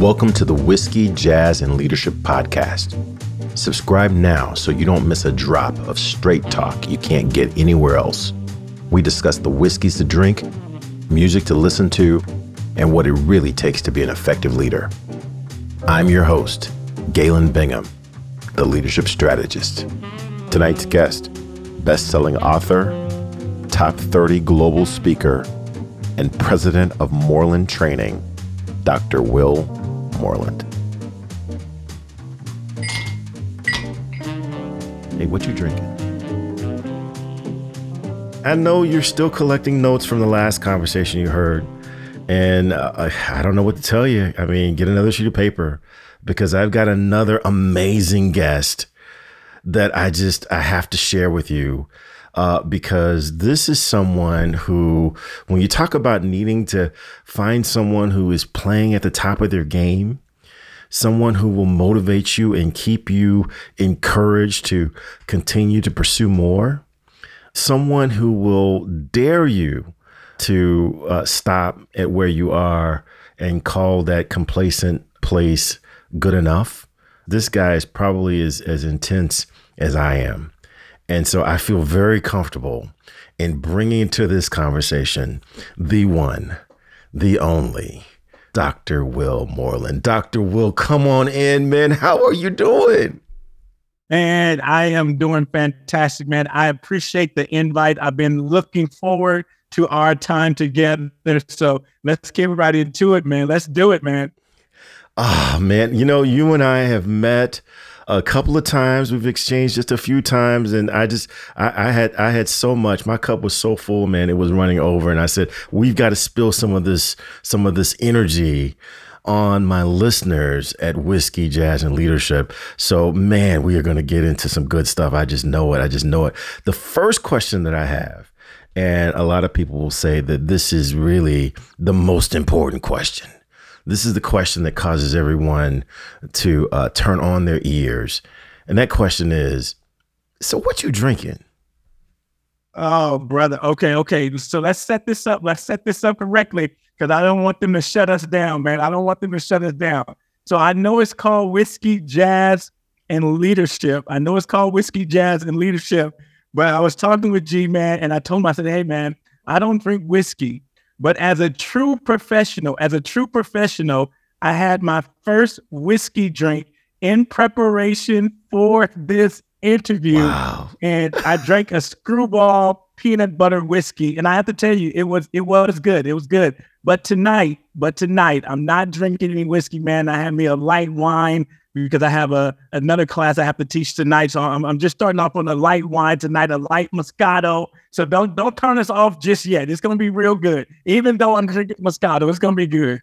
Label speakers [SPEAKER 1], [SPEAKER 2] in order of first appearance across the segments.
[SPEAKER 1] Welcome to the Whiskey, Jazz, and Leadership Podcast. Subscribe now so you don't miss a drop of straight talk you can't get anywhere else. We discuss the whiskeys to drink, music to listen to, and what it really takes to be an effective leader. I'm your host, Galen Bingham, the leadership strategist. Tonight's guest, best-selling author, top 30 global speaker, and president of Moreland Training, Dr. Will Moreland. Hey, what you drinking? I know you're still collecting notes from the last conversation you heard, and uh, I don't know what to tell you. I mean, get another sheet of paper because I've got another amazing guest that I just I have to share with you. Uh, because this is someone who, when you talk about needing to find someone who is playing at the top of their game, someone who will motivate you and keep you encouraged to continue to pursue more, someone who will dare you to uh, stop at where you are and call that complacent place good enough. This guy is probably as, as intense as I am. And so I feel very comfortable in bringing to this conversation the one, the only, Dr. Will Moreland. Dr. Will, come on in, man. How are you doing?
[SPEAKER 2] Man, I am doing fantastic, man. I appreciate the invite. I've been looking forward to our time together. So let's get right into it, man. Let's do it, man.
[SPEAKER 1] Ah, oh, man. You know, you and I have met a couple of times. We've exchanged just a few times, and I just I, I, had I had so much. My cup was so full, man. It was running over, and I said we've got to spill some of this some of this energy on my listeners at Whiskey, Jazz, and Leadership. So, man, we are going to get into some good stuff. I just know it. I just know it. The first question that I have, and a lot of people will say that this is really the most important question this is the question that causes everyone to uh, turn on their ears. And that question is So, what you drinking?
[SPEAKER 2] Oh, brother. Okay, okay. So let's set this up. Let's set this up correctly because I don't want them to shut us down, man. I don't want them to shut us down. So I know it's called Whiskey, Jazz, and Leadership. I know it's called Whiskey, Jazz, and Leadership. But I was talking with G Man and I told him, I said, hey, man, I don't drink whiskey. But as a true professional, as a true professional, I had my first whiskey drink in preparation for this interview. Wow. And I drank a screwball peanut butter whiskey. And I have to tell you, it was it was good. It was good. But tonight, but tonight, I'm not drinking any whiskey, man. I had me a light wine because I have a another class I have to teach tonight. So I'm, I'm just starting off on a light wine tonight, a light Moscato. So don't don't turn us off just yet. It's gonna be real good. Even though I'm drinking Moscato, it's gonna be good.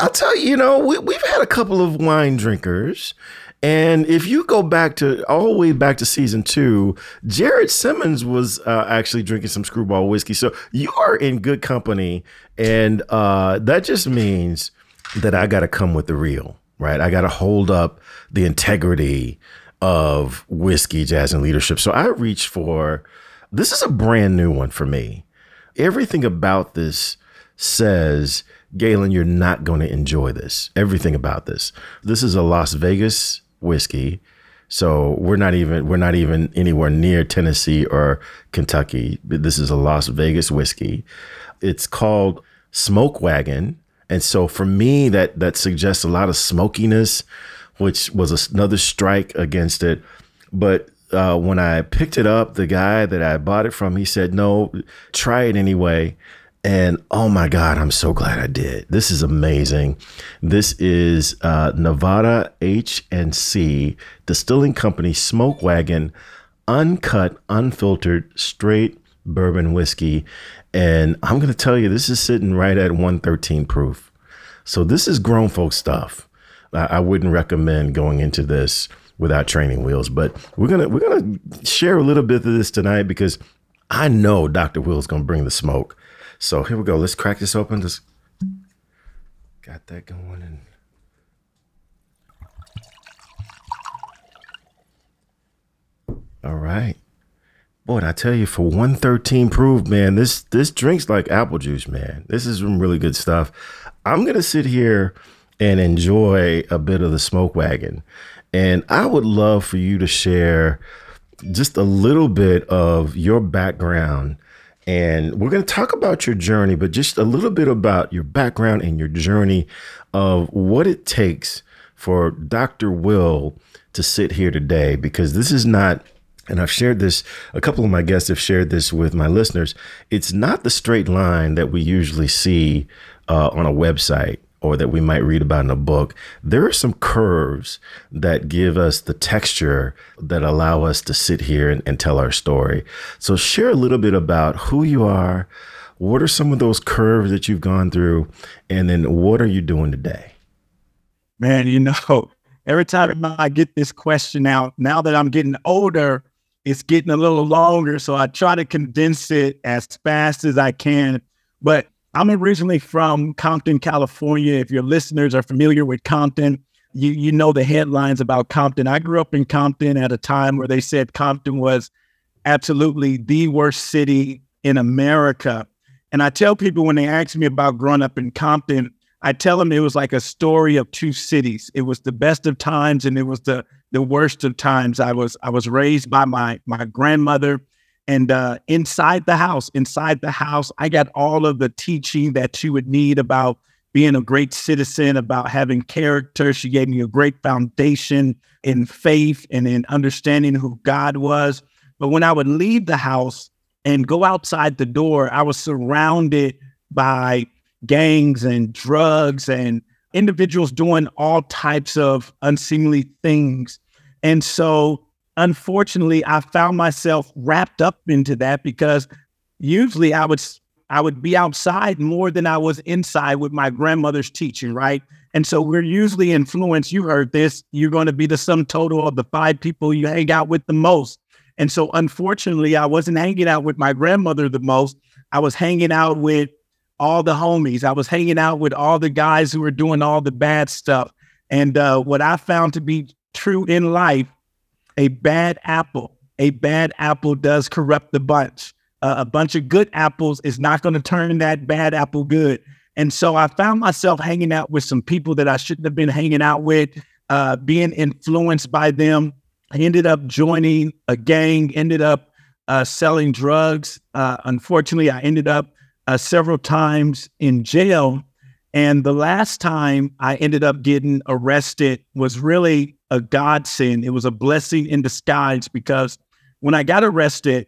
[SPEAKER 1] I'll tell you, you know, we, we've had a couple of wine drinkers. And if you go back to all the way back to season two, Jared Simmons was uh, actually drinking some screwball whiskey. So you are in good company. And uh, that just means that I got to come with the real right? I got to hold up the integrity of whiskey, jazz, and leadership. So I reached for this is a brand new one for me. Everything about this says, Galen, you're not going to enjoy this. Everything about this. This is a Las Vegas whiskey. So we're not even we're not even anywhere near Tennessee or Kentucky. This is a Las Vegas whiskey. It's called Smoke Wagon and so for me, that that suggests a lot of smokiness, which was another strike against it. But uh, when I picked it up, the guy that I bought it from, he said, "No, try it anyway." And oh my God, I'm so glad I did. This is amazing. This is uh, Nevada H and C Distilling Company Smoke Wagon, uncut, unfiltered, straight bourbon whiskey. And I'm going to tell you, this is sitting right at 113 proof. So this is grown folk stuff. I, wouldn't recommend going into this without training wheels, but we're gonna we're gonna share a little bit of this tonight because I know Dr. Will's gonna bring the smoke. So here we go. Let's crack this open. Just got that going and all right. Boy, I tell you, for 113 proof, man, this this drinks like apple juice, man. This is some really good stuff. I'm gonna sit here and enjoy a bit of the smoke wagon. And I would love for you to share just a little bit of your background. And we're going to talk about your journey, but just a little bit about your background and your journey of what it takes for Dr. Will to sit here today, because this is not and I've shared this, a couple of my guests have shared this with my listeners. It's not the straight line that we usually see uh, on a website or that we might read about in a book, there are some curves that give us the texture that allow us to sit here and, and, tell our story. So, share a little bit about who you are. What are some of those curves that you've gone through? And then what are you doing today?
[SPEAKER 2] Man, you know, every time I get this question out, now that I'm getting older, it's getting a little longer. So I try to condense it as fast as I can. But I'm originally from Compton, California. If your listeners are familiar with Compton, you you know the headlines about Compton. I grew up in Compton at a time where they said Compton was absolutely the worst city in America. And I tell people when they ask me about growing up in Compton, I tell them it was like a story of two cities. It was the best of times and it was the the worst of times. I was I was raised by my my grandmother and uh, inside the house, inside the house, I got all of the teaching that you would need about being a great citizen, about having character. She gave me a great foundation in faith and in understanding who God was. But when I would leave the house and go outside the door, I was surrounded by gangs and drugs and individuals doing all types of unseemly things. And so unfortunately, I found myself wrapped up into that because usually I would I would be outside more than I was inside with my grandmother's teaching, right? And so we're usually influenced. You heard this. You're going to be the sum total of the five people you hang out with the most. And so, unfortunately, I wasn't hanging out with my grandmother the most. I was hanging out with all the homies. I was hanging out with all the guys who were doing all the bad stuff. And uh, what I found to be true in life a bad apple, a bad apple does corrupt the bunch. Uh, a bunch of good apples is not going to turn that bad apple good. And so I found myself hanging out with some people that I shouldn't have been hanging out with, uh, being influenced by them. I ended up joining a gang, ended up uh, selling drugs. Uh, unfortunately, I ended up uh, several times in jail. And the last time I ended up getting arrested was really a godsend. It was a blessing in disguise because when I got arrested,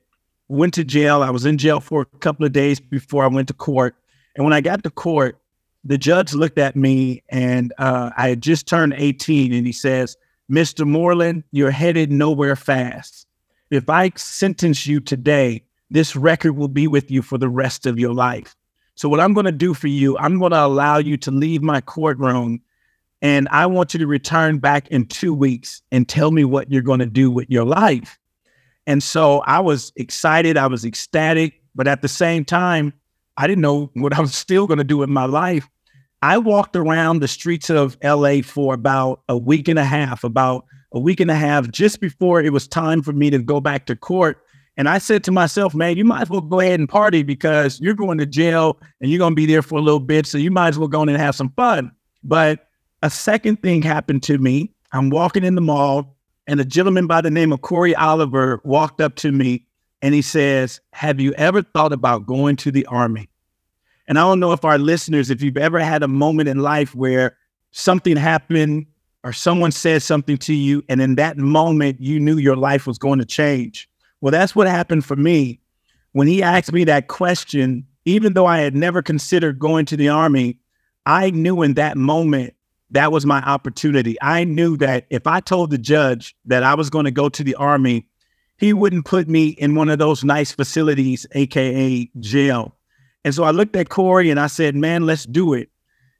[SPEAKER 2] went to jail. I was in jail for a couple of days before I went to court. And when I got to court, the judge looked at me and uh, I had just turned 18 and he says, Mr. Moreland, you're headed nowhere fast. If I sentence you today, this record will be with you for the rest of your life. So, what I'm going to do for you, I'm going to allow you to leave my courtroom and I want you to return back in two weeks and tell me what you're going to do with your life. And so I was excited, I was ecstatic, but at the same time, I didn't know what I was still going to do with my life. I walked around the streets of LA for about a week and a half, about a week and a half just before it was time for me to go back to court. And I said to myself, man, you might as well go ahead and party because you're going to jail and you're going to be there for a little bit. So you might as well go in and have some fun. But a second thing happened to me. I'm walking in the mall, and a gentleman by the name of Corey Oliver walked up to me and he says, Have you ever thought about going to the Army? And I don't know if our listeners, if you've ever had a moment in life where something happened or someone said something to you, and in that moment, you knew your life was going to change. Well, that's what happened for me. When he asked me that question, even though I had never considered going to the Army, I knew in that moment that was my opportunity. I knew that if I told the judge that I was going to go to the army, he wouldn't put me in one of those nice facilities, AKA jail. And so I looked at Corey and I said, man, let's do it.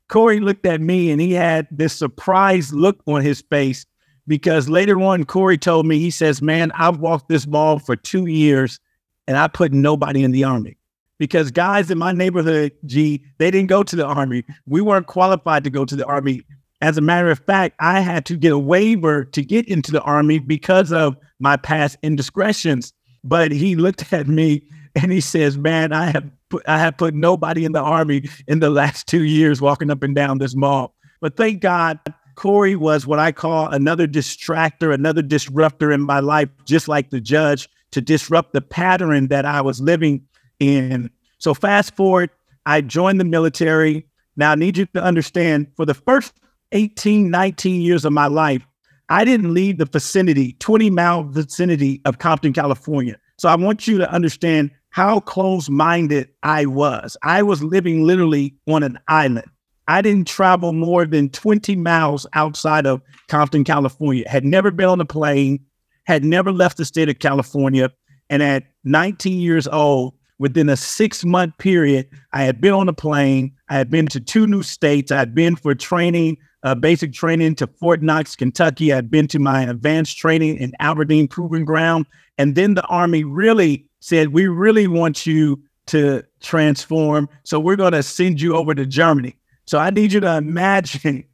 [SPEAKER 2] Corey looked at me and he had this surprised look on his face because later on, Corey told me, he says, man, I've walked this ball for two years and I put nobody in the army because guys in my neighborhood, G, they didn't go to the army. We weren't qualified to go to the army. As a matter of fact, I had to get a waiver to get into the army because of my past indiscretions. But he looked at me and he says, "Man, I have I have put nobody in the army in the last two years walking up and down this mall." But thank God, Corey was what I call another distractor, another disruptor in my life, just like the judge, to disrupt the pattern that I was living in. So fast forward, I joined the military. Now I need you to understand for the first 18, 19 years of my life, I didn't leave the vicinity, 20 mile vicinity of Compton, California. So I want you to understand how close minded I was. I was living literally on an island. I didn't travel more than 20 miles outside of Compton, California, had never been on a plane, had never left the state of California. And at 19 years old, within a six month period, I had been on a plane. I had been to two new states. I had been for training, uh, basic training to Fort Knox, Kentucky. I had been to my advanced training in Aberdeen Proving Ground. And then the Army really said, We really want you to transform. So we're going to send you over to Germany. So I need you to imagine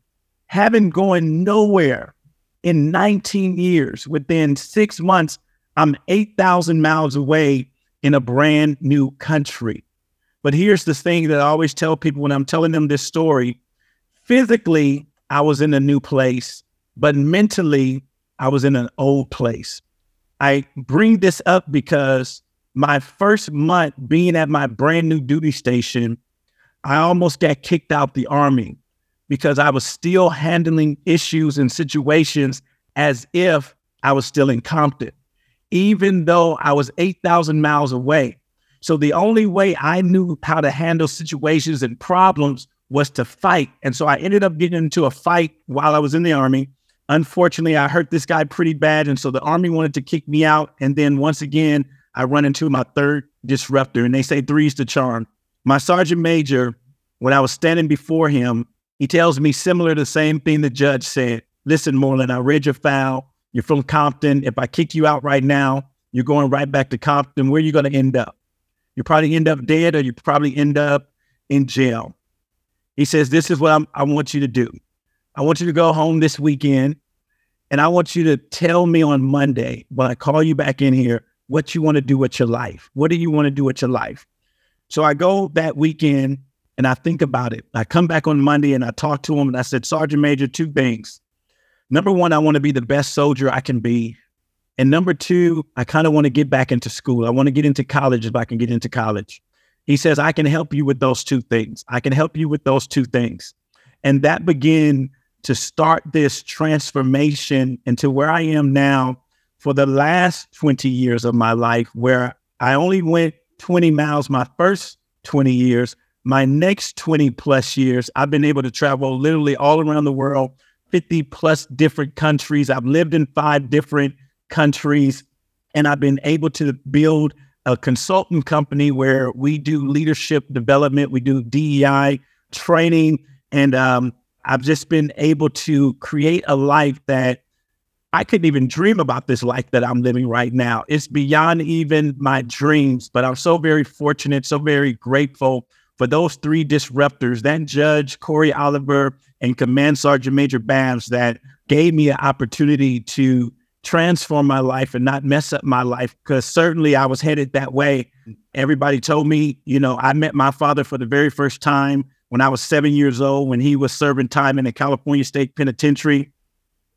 [SPEAKER 2] having going nowhere in 19 years. Within six months, I'm 8,000 miles away in a brand new country. But here's the thing that I always tell people when I'm telling them this story physically, I was in a new place, but mentally, I was in an old place. I bring this up because my first month being at my brand new duty station, I almost got kicked out the army because I was still handling issues and situations as if I was still in Compton, even though I was 8,000 miles away. So the only way I knew how to handle situations and problems was to fight. And so I ended up getting into a fight while I was in the army. Unfortunately, I hurt this guy pretty bad. And so the army wanted to kick me out. And then once again, I run into my third disruptor, and they say three's the charm. My sergeant major, when I was standing before him, he tells me similar to the same thing the judge said. Listen, Moreland, I read your file. You're from Compton. If I kick you out right now, you're going right back to Compton. Where are you going to end up? You probably end up dead or you probably end up in jail. He says, This is what I'm, I want you to do. I want you to go home this weekend and I want you to tell me on Monday when I call you back in here what you want to do with your life. What do you want to do with your life? So I go that weekend and I think about it. I come back on Monday and I talk to him and I said, Sergeant Major, two things. Number one, I want to be the best soldier I can be. And number two, I kind of want to get back into school. I want to get into college if I can get into college. He says, I can help you with those two things. I can help you with those two things. And that began to start this transformation into where I am now for the last 20 years of my life, where I only went 20 miles my first 20 years. My next 20 plus years, I've been able to travel literally all around the world, 50 plus different countries. I've lived in five different countries, and I've been able to build a consultant company where we do leadership development, we do DEI training, and um, I've just been able to create a life that I couldn't even dream about this life that I'm living right now. It's beyond even my dreams, but I'm so very fortunate, so very grateful for those three disruptors, that Judge Corey Oliver and Command Sergeant Major Bams that gave me an opportunity to transform my life and not mess up my life because certainly I was headed that way. Everybody told me, you know, I met my father for the very first time when I was seven years old, when he was serving time in the California State Penitentiary.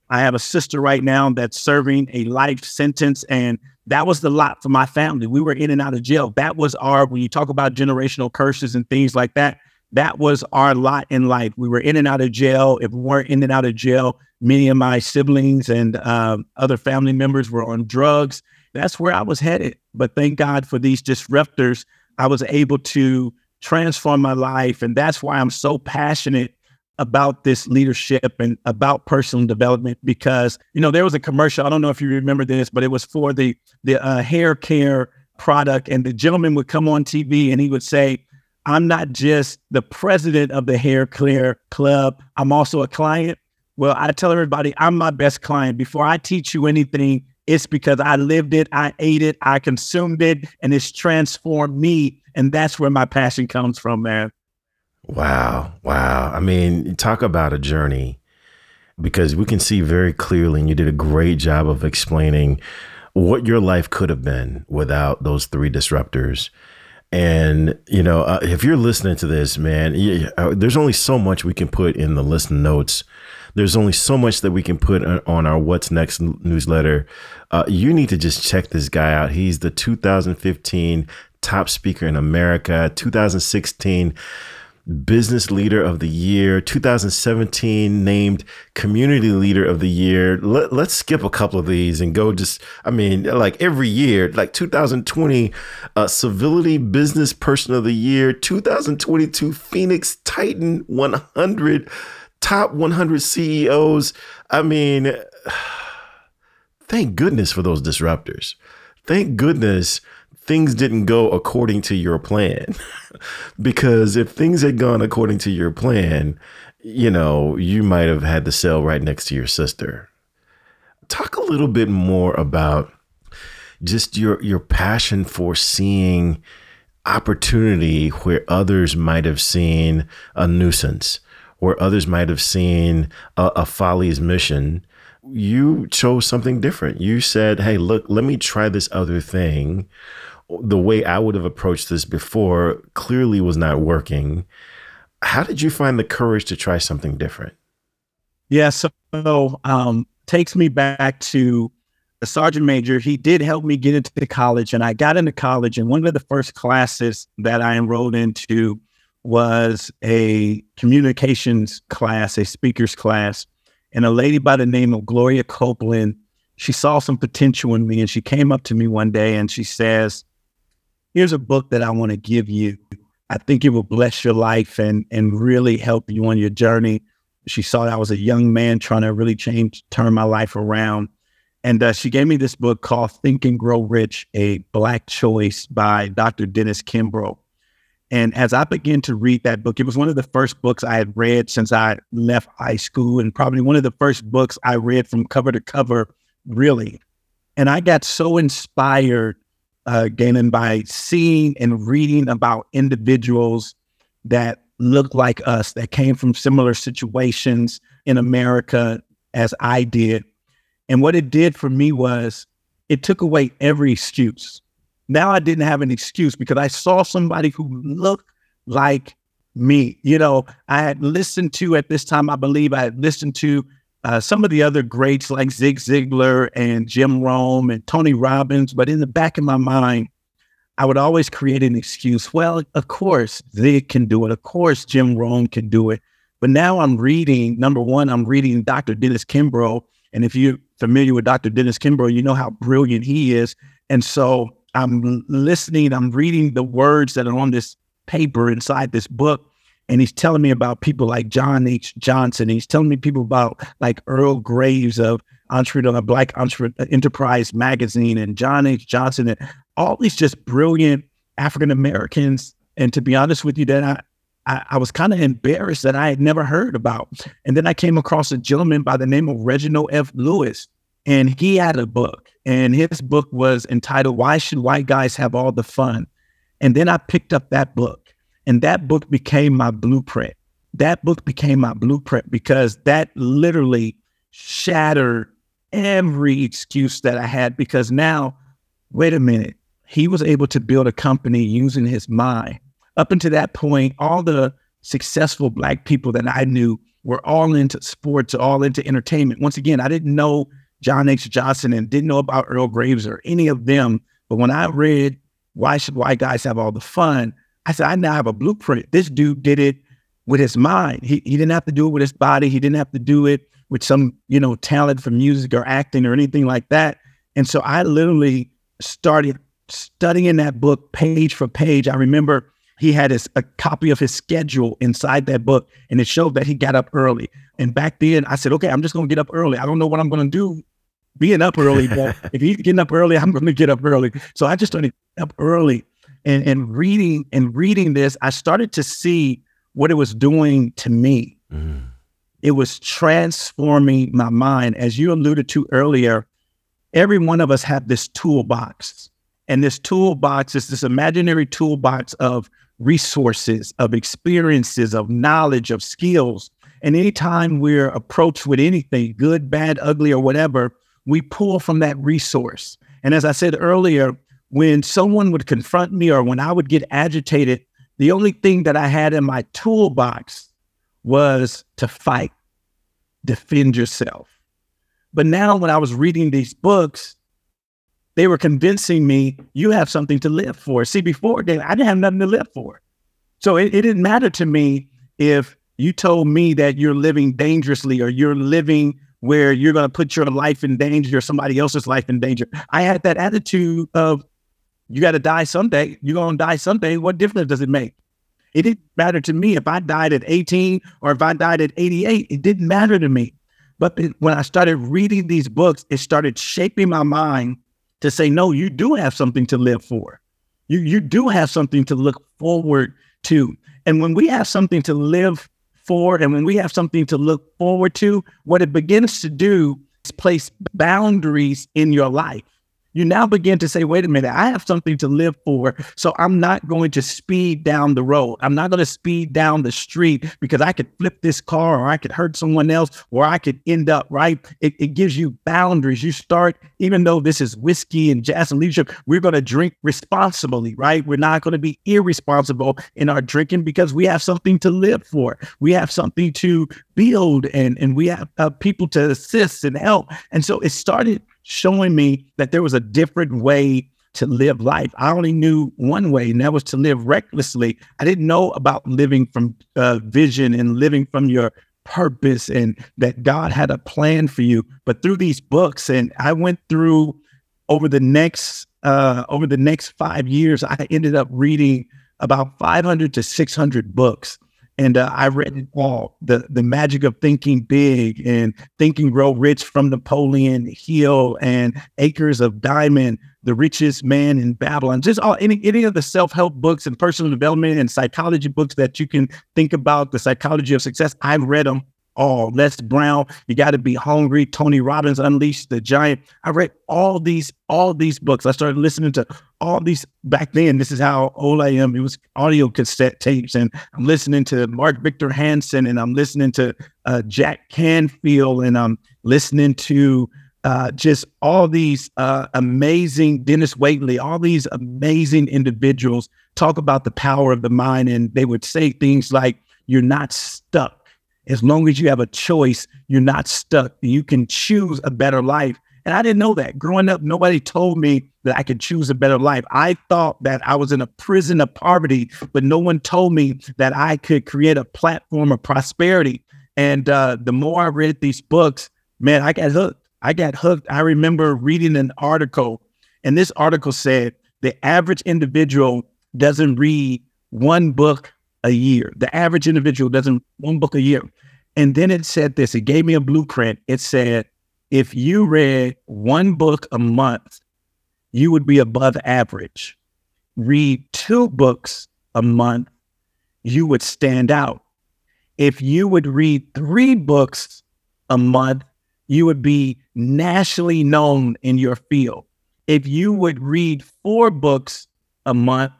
[SPEAKER 2] I have a sister right now that's serving a life sentence, and that was the lot for my family. We were in and out of jail. That was our, when you talk about generational curses and things like that, that was our lot in life. We were in and out of jail. If we weren't in and out of jail, many of my siblings and um, other family members were on drugs. That's where I was headed. But thank God for these disruptors, I was able to transform my life. And that's why I'm so passionate about this leadership and about personal development because you know there was a commercial i don't know if you remember this but it was for the the uh, hair care product and the gentleman would come on tv and he would say i'm not just the president of the hair care club i'm also a client. Well i tell everybody i'm my best client. Before i teach you anything it's because i lived it i ate it i consumed it and it's transformed me. And that's where my passion comes from, man.
[SPEAKER 1] Wow. Wow. I mean, talk about a journey because we can see very clearly, and you did a great job of explaining what your life could have been without those three disruptors. And, you know, uh, if you're listening to this, man, you, uh, there's only so much we can put in the listen notes. There's only so much that we can put on our What's Next newsletter. Uh, you need to just check this guy out. He's the 2015 top speaker in America, 2016 Business Leader of the Year, 2017 named Community Leader of the Year. Let, us skip a couple of these and go just, I mean, like every year, like 2020 uh, Civility Business Person of the Year, 2022 Phoenix Titan 100, top 100 CEOs. I mean, thank goodness for those disruptors. Thank goodness things didn't go according to your plan. because if things had gone according to your plan, you know, you might have had the cell right next to your sister. Talk a little bit more about just your your passion for seeing opportunity where others might have seen a nuisance, where others might have seen a, a folly's mission. You chose something different. You said, "Hey, look, let me try this other thing." The way I would have approached this before clearly was not working. How did you find the courage to try something different?
[SPEAKER 2] Yeah, so um, takes me back to the sergeant major. He did help me get into college, and I got into college. And one of the first classes that I enrolled into was a communications class, a speakers class. And a lady by the name of Gloria Copeland, she saw some potential in me, and she came up to me one day and she says, here's a book that I want to give you. I think it will bless your life and and really help you on your journey. She saw that I was a young man trying to really change, turn my life around. And uh, she gave me this book called Think and Grow Rich, a Black Choice by Dr. Dennis Kimbro. And as I began to read that book, it was one of the first books I had read since I left high school, and probably one of the first books I read from cover to cover, really. And I got so inspired uh, Galen, by seeing and reading about individuals that look like us, that came from similar situations in America as I did. And what it did for me was it took away every excuse. Now I didn't have an excuse because I saw somebody who looked like me. You know, I had listened to at this time, I believe I had listened to uh, some of the other greats like Zig Ziglar and Jim Rohn and Tony Robbins. But in the back of my mind, I would always create an excuse. Well, of course, Zig can do it. Of course, Jim Rohn can do it. But now I'm reading, number one, I'm reading Dr. Dennis Kimbro. And if you're familiar with Dr. Dennis Kimbro, you know how brilliant he is. And so I'm listening, I'm reading the words that are on this paper inside this book and he's telling me about people like John H. Johnson. He's telling me people about like Earl Graves of Entrepreneur Black Entrepreneur uh, Enterprise Magazine and John H. Johnson and all these just brilliant African Americans. And to be honest with you, then I I, I was kind of embarrassed that I had never heard about. And then I came across a gentleman by the name of Reginald F. Lewis, and he had a book, and his book was entitled "Why Should White Guys Have All the Fun?" And then I picked up that book and that book became my blueprint. That book became my blueprint because that literally shattered every excuse that I had. Because now, wait a minute, he was able to build a company using his mind. Up until that point, all the successful Black people that I knew were all into sports, all into entertainment. Once again, I didn't know John H. Johnson and didn't know about Earl Graves or any of them. But when I read Why Should White Guys Have All the Fun, I said, I now have a blueprint. This dude did it with his mind. He, he didn't have to do it with his body. He didn't have to do it with some, you know, talent for music or acting or anything like that. And so I literally started studying that book page for page. I remember he had his, a copy of his schedule inside that book, and it showed that he got up early. And back then, I said, okay, I'm just going to get up early. I don't know what I'm going to do being up early, but if he's getting up early, I'm going to get up early. So I just started up early and and reading and reading this, I started to see what it was doing to me. Mm. It was transforming my mind. As you alluded to earlier, every one of us have this toolbox. And this toolbox is this imaginary toolbox of resources, of experiences, of knowledge, of skills. And anytime we're approached with anything, good, bad, ugly, or whatever, we pull from that resource. And as I said earlier, when someone would confront me or when I would get agitated, the only thing that I had in my toolbox was to fight, defend yourself. But now, when I was reading these books, they were convincing me you have something to live for. See, before I didn't have nothing to live for. So it, it didn't matter to me if you told me that you're living dangerously or you're living where you're going to put your life in danger or somebody else's life in danger. I had that attitude of you got to die someday. You're going to die someday. What difference does it make? It didn't matter to me if I died at 18 or if I died at 88. It didn't matter to me. But when I started reading these books, it started shaping my mind to say, no, you do have something to live for. You, you do have something to look forward to. And when we have something to live for, and when we have something to look forward to, what it begins to do is place boundaries in your life you now begin to say, wait a minute, I have something to live for. So I'm not going to speed down the road. I'm not going to speed down the street because I could flip this car or I could hurt someone else or I could end up, right? It, it gives you boundaries. You start, even though this is whiskey and jazz and leadership, we're going to drink responsibly, right? We're not going to be irresponsible in our drinking because we have something to live for. We have something to build and, and we have uh, people to assist and help. And so it started showing me that there was a different way to live life. I only knew one way, and that was to live recklessly. I didn't know about living from uh, vision and living from your purpose and that God had a plan for you. But through these books, and I went through over the next uh, over the next five years, I ended up reading about 500 to 600 books and uh, I read it all the the magic of thinking big and thinking grow rich from Napoleon Hill and Acres of Diamond, the richest man in Babylon. Just all any any of the self help books and personal development and psychology books that you can think about the psychology of success. I've read them all. Les Brown, you got to be hungry. Tony Robbins, Unleashed the Giant. I read all these, all these books. I started listening to all these back then. This is how old I am. It was audio cassette tapes, and I'm listening to Mark Victor Hansen, and I'm listening to uh, Jack Canfield, and I'm listening to uh, just all these uh, amazing Denis Waitley, all these amazing individuals talk about the power of the mind, and they would say things like, "You're not stuck." As long as you have a choice, you're not stuck. You can choose a better life. And I didn't know that. Growing up, nobody told me that I could choose a better life. I thought that I was in a prison of poverty, but no one told me that I could create a platform of prosperity. And uh, the more I read these books, man, I got hooked. I got hooked. I remember reading an article, and this article said the average individual doesn't read one book a year. The average individual doesn't one book a year. And then it said this, it gave me a blueprint. It said, if you read one book a month, you would be above average. Read two books a month, you would stand out. If you would read three books a month, you would be nationally known in your field. If you would read four books a month,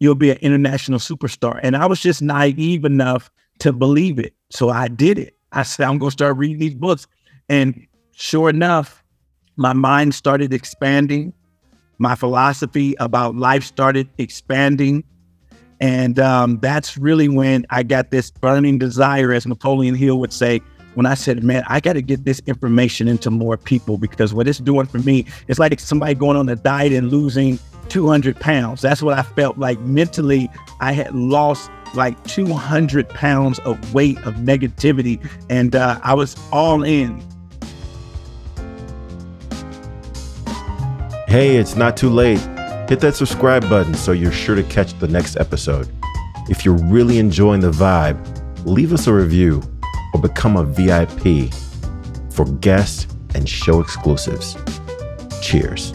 [SPEAKER 2] you'll be an international superstar. And I was just naive enough to believe it. So I did it. I said, I'm going to start reading these books. And sure enough, my mind started expanding. My philosophy about life started expanding. And um, that's really when I got this burning desire, as Napoleon Hill would say, when I said, man, I got to get this information into more people because what it's doing for me, it's like somebody going on a diet and losing 200 pounds. That's what I felt like mentally. I had lost like 200 pounds of weight of negativity, and uh, I was all in.
[SPEAKER 1] Hey, it's not too late. Hit that subscribe button so you're sure to catch the next episode. If you're really enjoying the vibe, leave us a review or become a VIP for guest and show exclusives. Cheers.